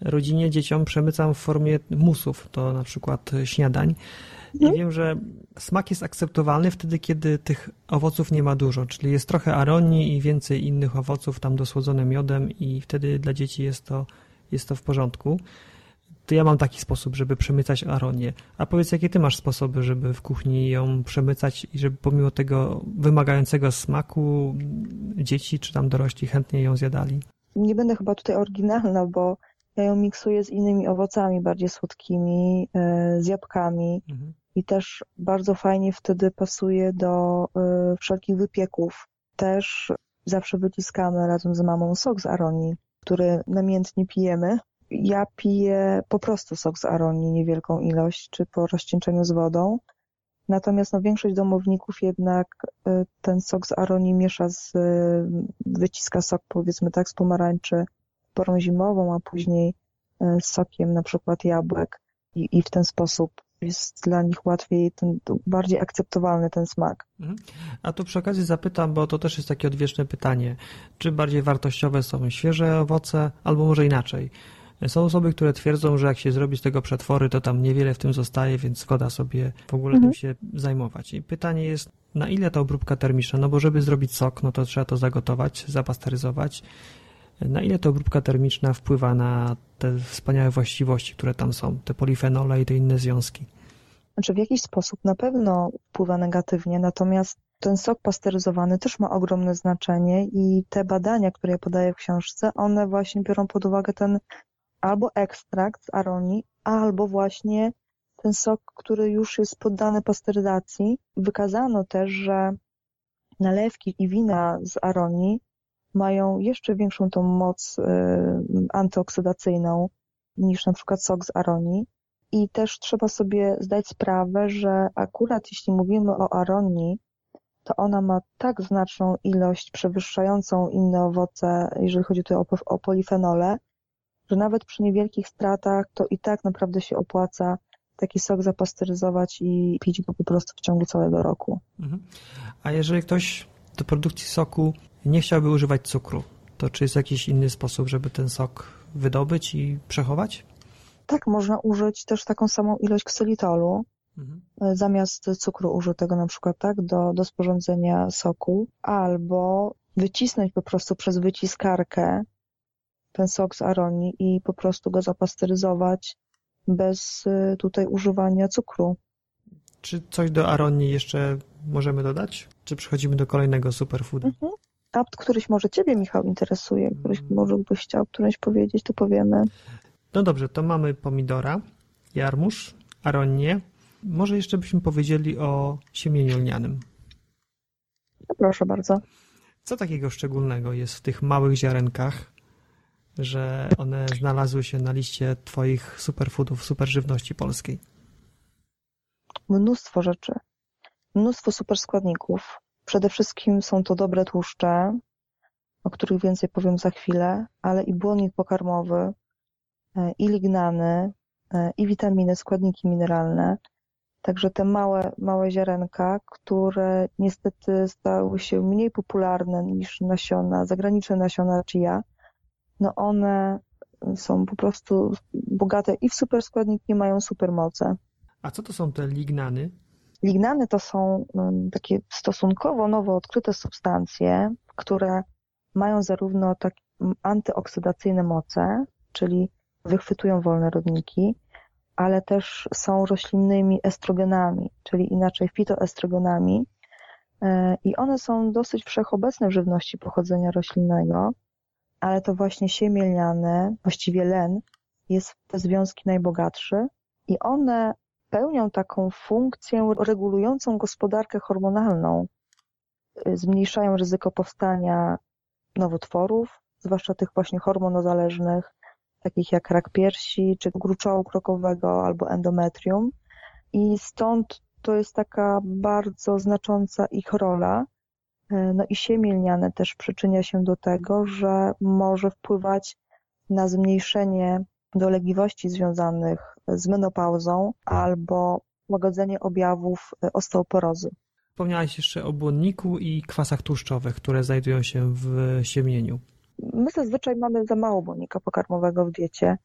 rodzinie, dzieciom przemycam w formie musów, to na przykład śniadań. I wiem, że smak jest akceptowalny wtedy, kiedy tych owoców nie ma dużo, czyli jest trochę aronii i więcej innych owoców tam dosłodzone miodem i wtedy dla dzieci jest to, jest to w porządku. To ja mam taki sposób, żeby przemycać aronię. A powiedz, jakie ty masz sposoby, żeby w kuchni ją przemycać i żeby pomimo tego wymagającego smaku dzieci czy tam dorośli chętnie ją zjadali? Nie będę chyba tutaj oryginalna, bo ja ją miksuję z innymi owocami bardziej słodkimi, e, z jabłkami mhm. i też bardzo fajnie wtedy pasuje do e, wszelkich wypieków. Też zawsze wyciskamy razem z mamą sok z aronii, który namiętnie pijemy. Ja piję po prostu sok z aronii, niewielką ilość, czy po rozcieńczeniu z wodą. Natomiast no, większość domowników jednak e, ten sok z aronii miesza z, wyciska sok powiedzmy tak z pomarańczy porą zimową, a później e, sokiem na przykład jabłek i, i w ten sposób jest dla nich łatwiej, ten, bardziej akceptowalny ten smak. Mhm. A tu przy okazji zapytam, bo to też jest takie odwieczne pytanie, czy bardziej wartościowe są świeże owoce, albo może inaczej. Są osoby, które twierdzą, że jak się zrobi z tego przetwory, to tam niewiele w tym zostaje, więc szkoda sobie w ogóle mhm. tym się zajmować. I pytanie jest, na ile ta obróbka termiczna? No bo żeby zrobić sok, no to trzeba to zagotować, zapasteryzować. Na ile ta obróbka termiczna wpływa na te wspaniałe właściwości, które tam są, te polifenole i te inne związki? Znaczy w jakiś sposób na pewno wpływa negatywnie, natomiast ten sok pasteryzowany też ma ogromne znaczenie i te badania, które ja podaję w książce, one właśnie biorą pod uwagę ten albo ekstrakt z aronii, albo właśnie ten sok, który już jest poddany pasteryzacji. Wykazano też, że nalewki i wina z aronii mają jeszcze większą tą moc y, antyoksydacyjną niż na przykład sok z aronii. I też trzeba sobie zdać sprawę, że akurat jeśli mówimy o aronii, to ona ma tak znaczną ilość przewyższającą inne owoce, jeżeli chodzi tutaj o, o polifenole, że nawet przy niewielkich stratach to i tak naprawdę się opłaca taki sok zapasteryzować i pić go po prostu w ciągu całego roku. Mhm. A jeżeli ktoś do produkcji soku nie chciałby używać cukru, to czy jest jakiś inny sposób, żeby ten sok wydobyć i przechować? Tak, można użyć też taką samą ilość ksylitolu, mhm. E, zamiast cukru użytego na przykład tak, do, do sporządzenia soku, albo wycisnąć po prostu przez wyciskarkę ten sok z aronii i po prostu go zapasteryzować bez y, tutaj używania cukru. Czy coś do aronii jeszcze możemy dodać? Czy przechodzimy do kolejnego superfoodu? Mhm. A któryś może Ciebie, Michał, interesuje, któryś Mm. może byś chciał którymś powiedzieć, to powiemy. No dobrze, to mamy pomidora, jarmuż, aronię. Może jeszcze byśmy powiedzieli o siemieniu lnianym. No proszę bardzo. Co takiego szczególnego jest w tych małych ziarenkach, że one znalazły się na liście Twoich superfoodów, superżywności polskiej? Mnóstwo rzeczy. Mnóstwo superskładników. Przede wszystkim są to dobre tłuszcze, o których więcej powiem za chwilę, ale i błonnik pokarmowy, e, i lignany, e, i witaminy, składniki mineralne. Także te małe, małe ziarenka, które niestety stały się mniej popularne niż nasiona, zagraniczne nasiona chia, no one są po prostu bogate i w superskładniki, mają supermoce. A co to są te lignany? Lignany to są mm, takie stosunkowo nowo odkryte substancje, które mają zarówno tak antyoksydacyjne moce, czyli wychwytują wolne rodniki, ale też są roślinnymi estrogenami, czyli inaczej fitoestrogenami. E, I one są dosyć wszechobecne w żywności pochodzenia roślinnego, ale to właśnie siemię lniane, właściwie len, jest w te związki najbogatszy i one pełnią taką funkcję regulującą gospodarkę hormonalną. Y, Zmniejszają ryzyko powstania nowotworów, zwłaszcza tych właśnie hormonozależnych, takich jak rak piersi, czy gruczołu krokowego albo endometrium. I stąd to jest taka bardzo znacząca ich rola. Y, No i siemię lniane też przyczynia się do tego, że może wpływać na zmniejszenie dolegliwości związanych z menopauzą albo łagodzenie objawów y, osteoporozy. Wspomniałeś jeszcze o błonniku i kwasach tłuszczowych, które znajdują się w siemieniu. My zazwyczaj mamy za mało błonnika pokarmowego w diecie,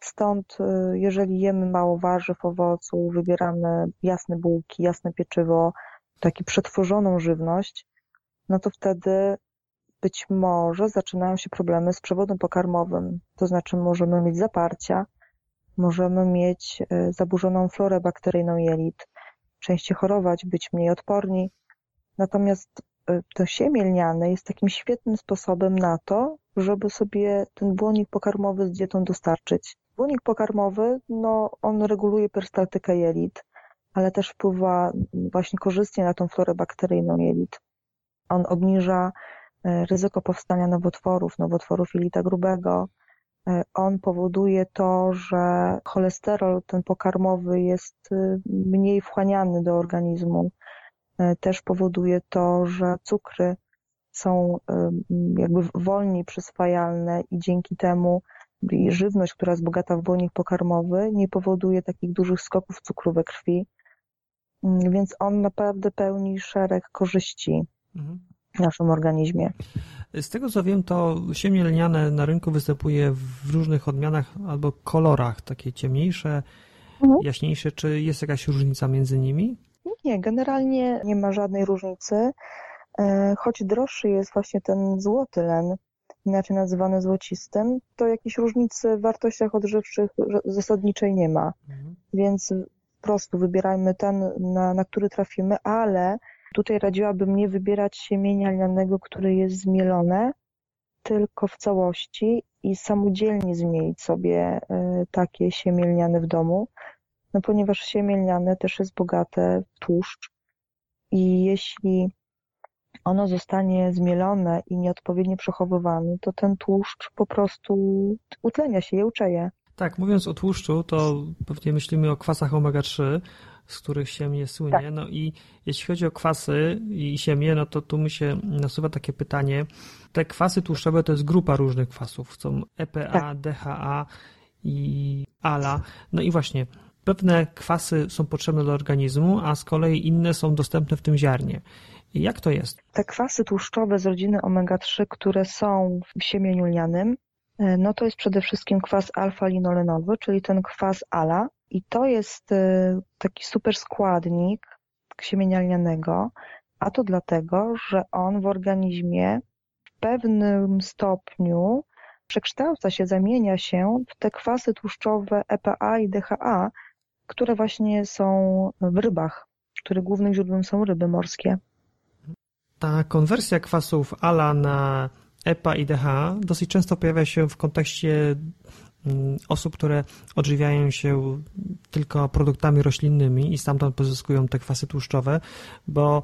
stąd y, jeżeli jemy mało warzyw, owoców, wybieramy jasne bułki, jasne pieczywo, taki przetworzoną żywność, no to wtedy być może zaczynają się problemy z przewodem pokarmowym. To znaczy możemy mieć zaparcia, możemy mieć y, zaburzoną florę bakteryjną jelit, częściej chorować, być mniej odporni. Natomiast y, to siemię lniane jest takim świetnym sposobem na to, żeby sobie ten błonnik pokarmowy z dietą dostarczyć. Błonnik pokarmowy, no, on reguluje perystatykę jelit, ale też wpływa właśnie korzystnie na tą florę bakteryjną jelit. On obniża y, ryzyko powstania nowotworów, nowotworów jelita grubego. Y, On powoduje to, że cholesterol ten pokarmowy jest y, mniej wchłaniany do organizmu. Też powoduje to, że cukry są jakby wolniej przyswajalne i dzięki temu żywność, która jest bogata w błonnik pokarmowy, nie powoduje takich dużych skoków cukru we krwi. Mm, Więc on naprawdę pełni szereg korzyści Mhm. w naszym organizmie. Z tego co wiem, to siemię lniane na rynku występuje w różnych odmianach albo kolorach, takie ciemniejsze, Mhm. jaśniejsze. Czy jest jakaś różnica między nimi? Nie, generalnie nie ma żadnej różnicy, e, choć droższy jest właśnie ten złoty len, inaczej nazywany złocistym, to jakiejś różnicy w wartościach odżywczych zasadniczej nie ma, Mhm. więc po prostu wybierajmy ten, na, na który trafimy, ale tutaj radziłabym nie wybierać siemienia lnianego, które jest zmielone, tylko w całości i samodzielnie zmielić sobie e, takie siemię lniane w domu, no ponieważ siemię lniane też jest bogate w tłuszcz i jeśli ono zostanie zmielone i nieodpowiednio przechowywane, to ten tłuszcz po prostu utlenia się, jełczeje. Tak, mówiąc o tłuszczu, to pewnie myślimy o kwasach omega-3, z których siemię słynie. Tak. No i jeśli chodzi o kwasy i siemię, no to tu mi się nasuwa takie pytanie. Te kwasy tłuszczowe to jest grupa różnych kwasów. Są EPA, Tak. DHA i ALA. No i właśnie, pewne kwasy są potrzebne do organizmu, a z kolei inne są dostępne w tym ziarnie. I jak to jest? Te kwasy tłuszczowe z rodziny omega-3, które są w siemieniu lnianym, e, no to jest przede wszystkim kwas alfa-linolenowy, czyli ten kwas ALA i to jest e, taki super składnik siemienia lnianego, a to dlatego, że on w organizmie w pewnym stopniu przekształca się, zamienia się w te kwasy tłuszczowe EPA i DHA, które właśnie są w rybach, których głównym źródłem są ryby morskie. Ta konwersja kwasów ALA na EPA i DHA dosyć często pojawia się w kontekście osób, które odżywiają się tylko produktami roślinnymi i stamtąd pozyskują te kwasy tłuszczowe, bo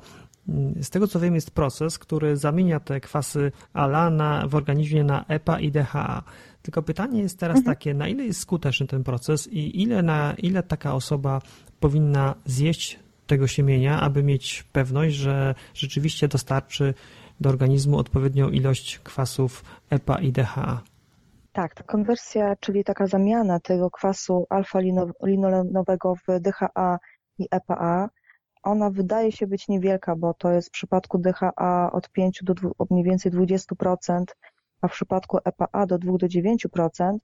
mm, z tego co wiem jest proces, który zamienia te kwasy ALA na, w organizmie na EPA i DHA. Tylko pytanie jest teraz mhm. takie, na ile jest skuteczny ten proces i ile, na ile taka osoba powinna zjeść tego siemienia, aby mieć pewność, że rzeczywiście dostarczy do organizmu odpowiednią ilość kwasów EPA i DHA. Tak, ta konwersja, czyli taka zamiana tego kwasu alfa-linolenowego w DHA i EPA, ona wydaje się być niewielka, bo to jest w przypadku DHA od 5 do od mniej więcej 20%, a w przypadku EPA do 2 do 9%.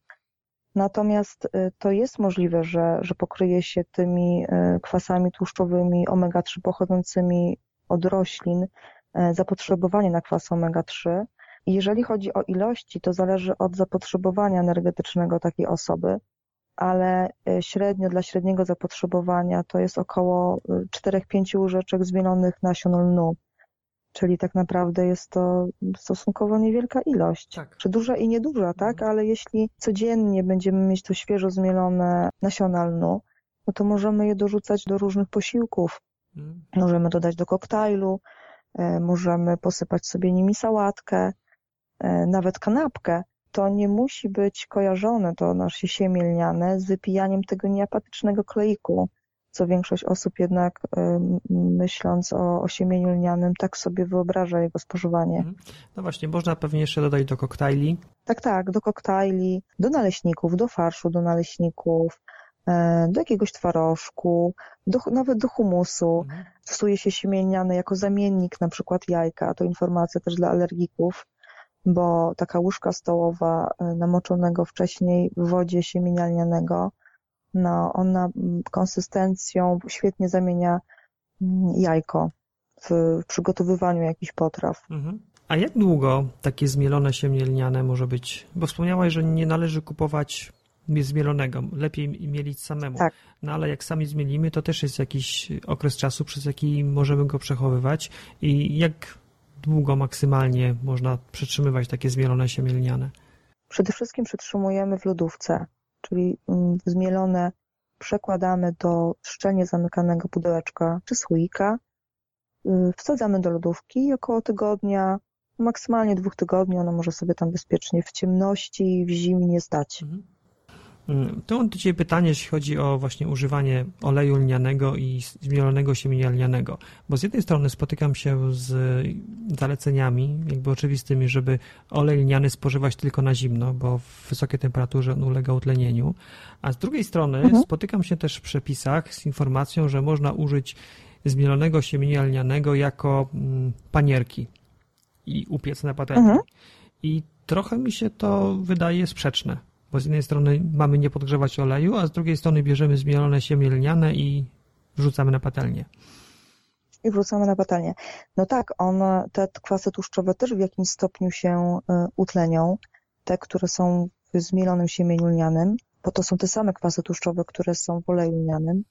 Natomiast y, to jest możliwe, że, że pokryje się tymi y, kwasami tłuszczowymi omega-3 pochodzącymi od roślin y, zapotrzebowanie na kwas omega-3. Jeżeli chodzi o ilości, to zależy od zapotrzebowania energetycznego takiej osoby, ale średnio dla średniego zapotrzebowania to jest około 4-5 łyżeczek zmielonych nasion lnu Czyli tak naprawdę jest to stosunkowo niewielka ilość. Tak. Czy duża i nieduża, tak? Mhm. Ale jeśli codziennie będziemy mieć to świeżo zmielone nasiona lnu, no to możemy je dorzucać do różnych posiłków. Mhm. Możemy dodać do koktajlu, e, możemy posypać sobie nimi sałatkę, e, nawet kanapkę. To nie musi być kojarzone, to nasze siemię lniane, z wypijaniem tego nieapatycznego kleiku, co większość osób jednak myśląc o osiemieniu lnianym, tak sobie wyobraża jego spożywanie. Mhm. No właśnie, można pewnie jeszcze dodać do koktajli. Tak, tak, do koktajli, do naleśników, do farszu, do naleśników, e, do jakiegoś twarożku, do, nawet do humusu. Mhm. Stosuje się siemieniane jako zamiennik na przykład jajka. To informacja też dla alergików, bo taka łyżka stołowa e, namoczonego wcześniej w wodzie siemienia lnianego no, ona konsystencją świetnie zamienia mm, jajko w przygotowywaniu jakichś potraw. Mhm. A jak długo takie zmielone siemię lniane może być? Bo wspomniałaś, że nie należy kupować zmielonego, lepiej mielić samemu. Tak. No ale jak sami zmielimy, to też jest jakiś okres czasu, przez jaki możemy go przechowywać i jak długo maksymalnie można przetrzymywać takie zmielone siemię lniane? Przede wszystkim przetrzymujemy w lodówce czyli mm, zmielone przekładamy do szczelnie zamykanego pudełeczka czy słoika, y, wsadzamy do lodówki i około tygodnia, maksymalnie dwóch tygodni ono może sobie tam bezpiecznie w ciemności, w zimnie stać. Mhm. Mm, tu mam do Ciebie pytanie, jeśli chodzi o właśnie używanie oleju lnianego i zmielonego siemienia lnianego. Bo z jednej strony spotykam się z zaleceniami, jakby oczywistymi, żeby olej lniany spożywać tylko na zimno, bo w wysokiej temperaturze on ulega utlenieniu. A z drugiej strony mhm. spotykam się też w przepisach z informacją, że można użyć zmielonego siemienia lnianego jako mm, panierki i upiec na patelni. Mhm. I trochę mi się to wydaje sprzeczne bo z jednej strony mamy nie podgrzewać oleju, a z drugiej strony bierzemy zmielone siemię lniane i wrzucamy na patelnię. I wrzucamy na patelnię. No tak, one, te kwasy tłuszczowe też w jakimś stopniu się y, utlenią, te, które są w zmielonym siemieniu lnianym, bo to są te same kwasy tłuszczowe, które są w oleju lnianym,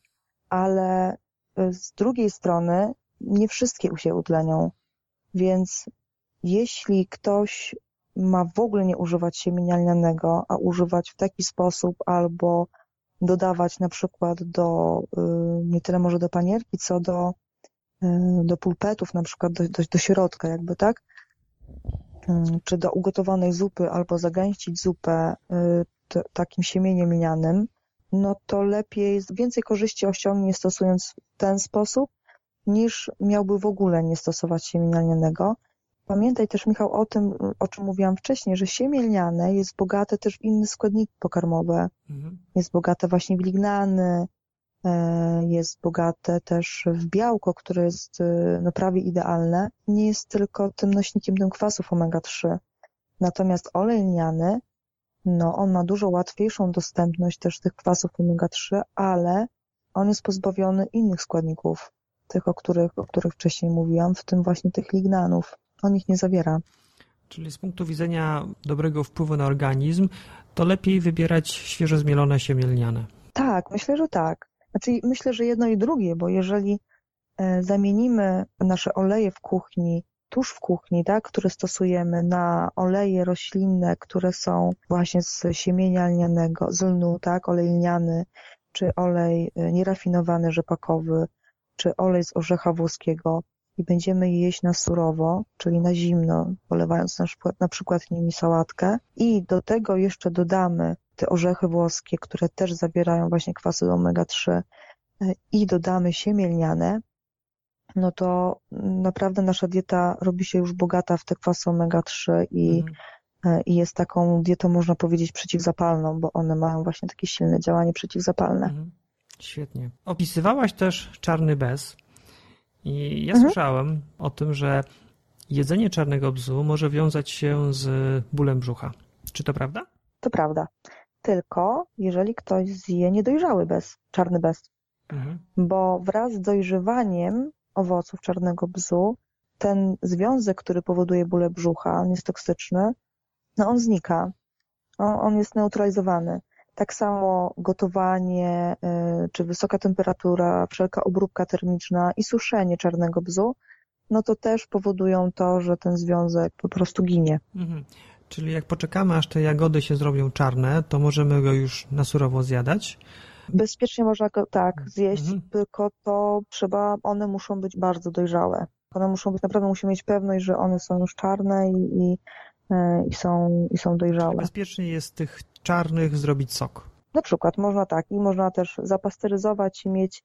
ale y, z drugiej strony nie wszystkie się utlenią, więc jeśli ktoś ma w ogóle nie używać siemienia lnianego, a używać w taki sposób albo dodawać na przykład do, y, nie tyle może do panierki, co do, y, do pulpetów, na przykład do, do, do środka jakby, tak? Y, czy do ugotowanej zupy, albo zagęścić zupę takim siemieniem lnianym, no to lepiej, więcej korzyści osiągnie stosując w ten sposób, niż miałby w ogóle nie stosować siemienia lnianego. Pamiętaj też, Michał, o tym, o czym mówiłam wcześniej, że siemię lniane jest bogate też w inne składniki pokarmowe. Mhm. Jest bogate właśnie w lignany, e, jest bogate też w białko, które jest e, no, prawie idealne. Nie jest tylko tym nośnikiem tym kwasów omega-3. Natomiast olej lniany, no on ma dużo łatwiejszą dostępność też tych kwasów omega-3, ale on jest pozbawiony innych składników, tych, o których, o których wcześniej mówiłam, w tym właśnie tych lignanów. On ich nie zawiera. Czyli z punktu widzenia dobrego wpływu na organizm, to lepiej wybierać świeżo zmielone siemię lniane. Tak, myślę, że tak. Znaczy, myślę, że jedno i drugie, bo jeżeli e, zamienimy nasze oleje w kuchni, tuż w kuchni, tak, które stosujemy na oleje roślinne, które są właśnie z siemienia lnianego, z lnu, tak, olej lniany, czy olej e, nierafinowany rzepakowy, czy olej z orzecha włoskiego i będziemy je jeść na surowo, czyli na zimno, polewając na przykład, na przykład nimi sałatkę i do tego jeszcze dodamy te orzechy włoskie, które też zawierają właśnie kwasy omega-3 e, i dodamy siemię lniane, no to naprawdę nasza dieta robi się już bogata w te kwasy omega-3 i. E, i jest taką dietą, można powiedzieć, przeciwzapalną, bo one mają właśnie takie silne działanie przeciwzapalne. Mhm. Świetnie. Opisywałaś też czarny bez i ja mhm. słyszałem o tym, że jedzenie czarnego bzu może wiązać się z bólem brzucha. Czy to prawda? To prawda. Tylko jeżeli ktoś zje niedojrzały bez, czarny bez. Mhm. Bo wraz z dojrzewaniem owoców czarnego bzu, ten związek, który powoduje bóle brzucha, on jest toksyczny, no on znika. On, on jest neutralizowany. Tak samo gotowanie, y, czy wysoka temperatura, wszelka obróbka termiczna i suszenie czarnego bzu, no to też powodują to, że ten związek po prostu ginie. Mhm. Czyli jak poczekamy, aż te jagody się zrobią czarne, to możemy go już na surowo zjadać? Bezpiecznie można go tak zjeść, mhm. tylko to trzeba, one muszą być bardzo dojrzałe. One muszą być, naprawdę musimy mieć pewność, że one są już czarne i, i, e, i są, i są dojrzałe. Bezpiecznie jest tych czarnych zrobić sok. Na przykład można tak i można też zapasteryzować i mieć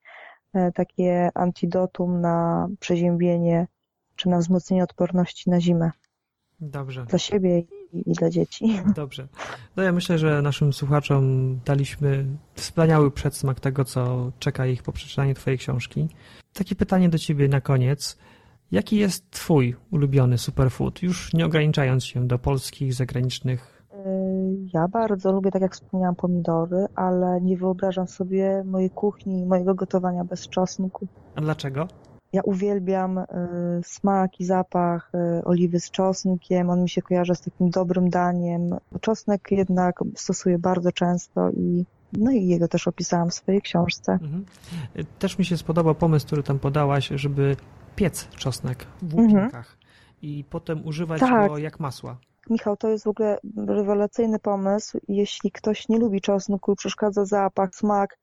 e, takie antidotum na przeziębienie czy na wzmocnienie odporności na zimę. Dobrze. Dla siebie i, dla dzieci. [LAUGHS] Dobrze. No ja myślę, że naszym słuchaczom daliśmy wspaniały przedsmak tego, co czeka ich po przeczytaniu Twojej książki. Takie pytanie do Ciebie na koniec. Jaki jest Twój ulubiony superfood? Już nie ograniczając się do polskich, zagranicznych. Y, ja bardzo lubię, tak jak wspomniałam, pomidory, ale nie wyobrażam sobie mojej kuchni, mojego gotowania bez czosnku. A dlaczego? Ja uwielbiam y, smak i zapach y, oliwy z czosnkiem. On mi się kojarzy z takim dobrym daniem. Czosnek jednak stosuję bardzo często i no i jego też opisałam w swojej książce. Mhm. Też mi się spodobał pomysł, który tam podałaś, żeby piec czosnek w łupinkach mhm. i potem używać tak. go jak masła. Michał, to jest w ogóle rewelacyjny pomysł. Jeśli ktoś nie lubi czosnku, przeszkadza zapach, smak,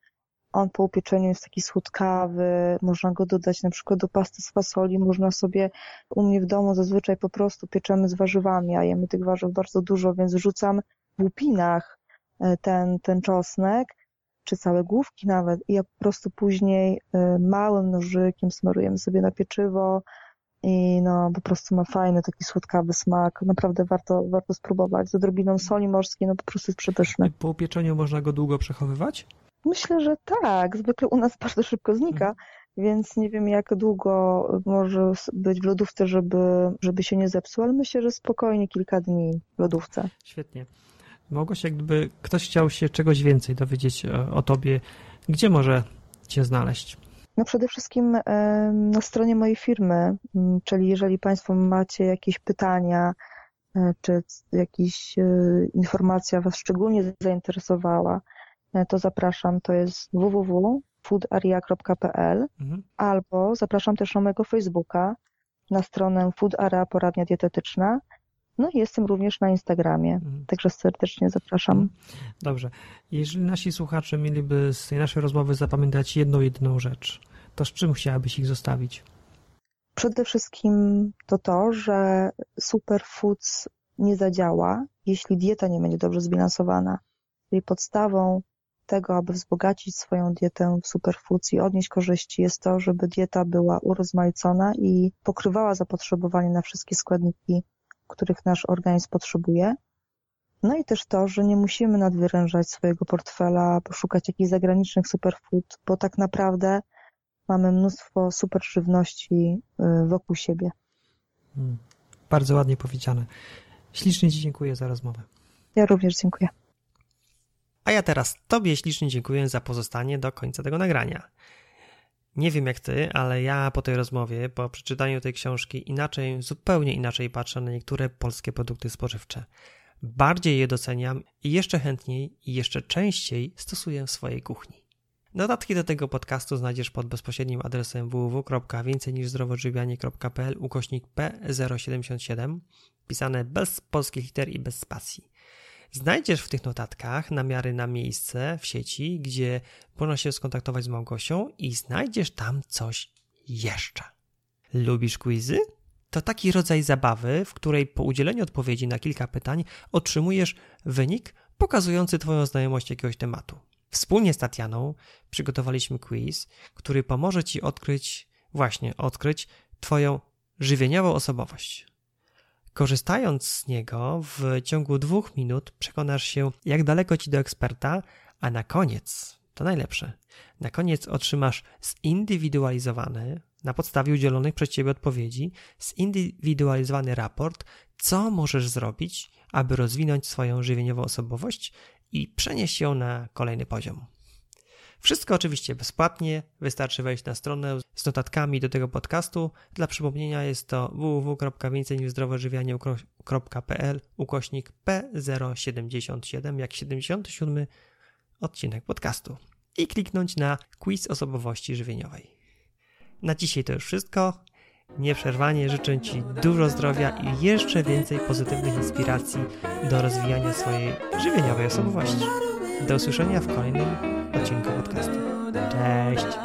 on po upieczeniu jest taki słodkawy, można go dodać na przykład do pasty z fasoli, można sobie, u mnie w domu zazwyczaj po prostu pieczemy z warzywami, a jemy tych warzyw bardzo dużo, więc rzucam w łupinach e, ten, ten czosnek, czy całe główki nawet i ja po prostu później e, małym nożykiem smarujemy sobie na pieczywo i no po prostu ma fajny taki słodkawy smak. Naprawdę warto, warto spróbować. Z odrobiną soli morskiej, no po prostu jest przepyszny. Po upieczeniu można go długo przechowywać? Myślę, że tak. Zwykle u nas [LAUGHS] bardzo szybko znika, mhm. więc nie wiem jak długo może być w lodówce, żeby, żeby się nie zepsuł, ale myślę, że spokojnie kilka dni w lodówce. Świetnie. Się, gdyby ktoś chciał się czegoś więcej dowiedzieć o, o tobie, gdzie może cię znaleźć? No przede wszystkim na stronie mojej firmy, czyli jeżeli Państwo macie jakieś pytania, e, czy jakaś e, informacja Was szczególnie zainteresowała, E, to zapraszam, to jest www.foodaria.pl mhm. albo zapraszam też na mojego Facebooka, na stronę Food Area Poradnia Dietetyczna. No i jestem również na Instagramie, mhm. także serdecznie zapraszam. Mhm. Dobrze. Jeżeli nasi słuchacze mieliby z tej naszej rozmowy zapamiętać jedną, jedną rzecz, to z czym chciałabyś ich zostawić? Przede wszystkim to to, że superfoods nie zadziała, jeśli dieta nie będzie dobrze zbilansowana. Czyli podstawą tego, aby wzbogacić swoją dietę w superfoods i odnieść korzyści, jest to, żeby dieta była urozmaicona i pokrywała zapotrzebowanie na wszystkie składniki, których nasz organizm potrzebuje. No i też to, że nie musimy nadwyrężać swojego portfela, poszukać jakichś zagranicznych superfood, bo tak naprawdę mamy mnóstwo super żywności y, wokół siebie. Hmm. Bardzo ładnie powiedziane. Ślicznie Ci dziękuję za rozmowę. Ja również dziękuję. A ja teraz Tobie ślicznie dziękuję za pozostanie do końca tego nagrania. Nie wiem jak ty, ale ja po tej rozmowie, po przeczytaniu tej książki, inaczej, zupełnie inaczej patrzę na niektóre polskie produkty spożywcze. Bardziej je doceniam i jeszcze chętniej i jeszcze częściej stosuję w swojej kuchni. Dodatki do tego podcastu znajdziesz pod bezpośrednim adresem www.więcejniżzdrowoodżywianie.pl ukośnik P077 pisane bez polskich liter i bez spacji. Znajdziesz w tych notatkach namiary na miejsce w sieci, gdzie można się skontaktować z Małgosią i znajdziesz tam coś jeszcze. Lubisz quizy? To taki rodzaj zabawy, w której po udzieleniu odpowiedzi na kilka pytań otrzymujesz wynik pokazujący Twoją znajomość jakiegoś tematu. Wspólnie z Tatianą przygotowaliśmy quiz, który pomoże Ci odkryć, właśnie odkryć Twoją żywieniową osobowość. Korzystając z niego, w ciągu dwóch minut przekonasz się, jak daleko ci do eksperta, a na koniec, to najlepsze, na koniec otrzymasz zindywidualizowany, na podstawie udzielonych przez ciebie odpowiedzi, zindywidualizowany raport, co możesz zrobić, aby rozwinąć swoją żywieniową osobowość i przenieść ją na kolejny poziom. Wszystko oczywiście bezpłatnie, wystarczy wejść na stronę z notatkami do tego podcastu. Dla przypomnienia jest to www.więcejniżzdrowożywianie.pl ukośnik P077 jak 77 odcinek podcastu i kliknąć na quiz osobowości żywieniowej. Na dzisiaj to już wszystko. Nieprzerwanie życzę Ci dużo zdrowia i jeszcze więcej pozytywnych inspiracji do rozwijania swojej żywieniowej osobowości. Do usłyszenia w kolejnym odcinku podcastu. Cześć!